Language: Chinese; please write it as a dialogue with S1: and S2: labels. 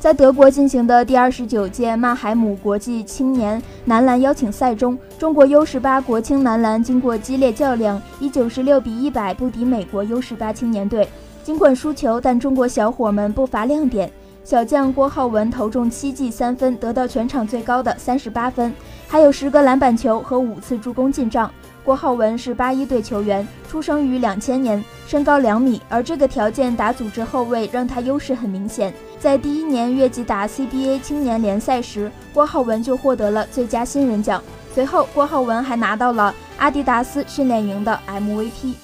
S1: 在德国进行的第二十九届曼海姆国际青年男篮邀请赛中，中国 U 十八国青男篮经过激烈较量，以九十六比一百不敌美国 U 十八青年队。尽管输球，但中国小伙们不乏亮点。小将郭浩文投中七记三分，得到全场最高的三十八分，还有十个篮板球和五次助攻进账。郭浩文是八一队球员，出生于两千年，身高两米，而这个条件打组织后卫让他优势很明显。在第一年越级打 CBA 青年联赛时，郭浩文就获得了最佳新人奖。随后，郭浩文还拿到了阿迪达斯训练营的 MVP。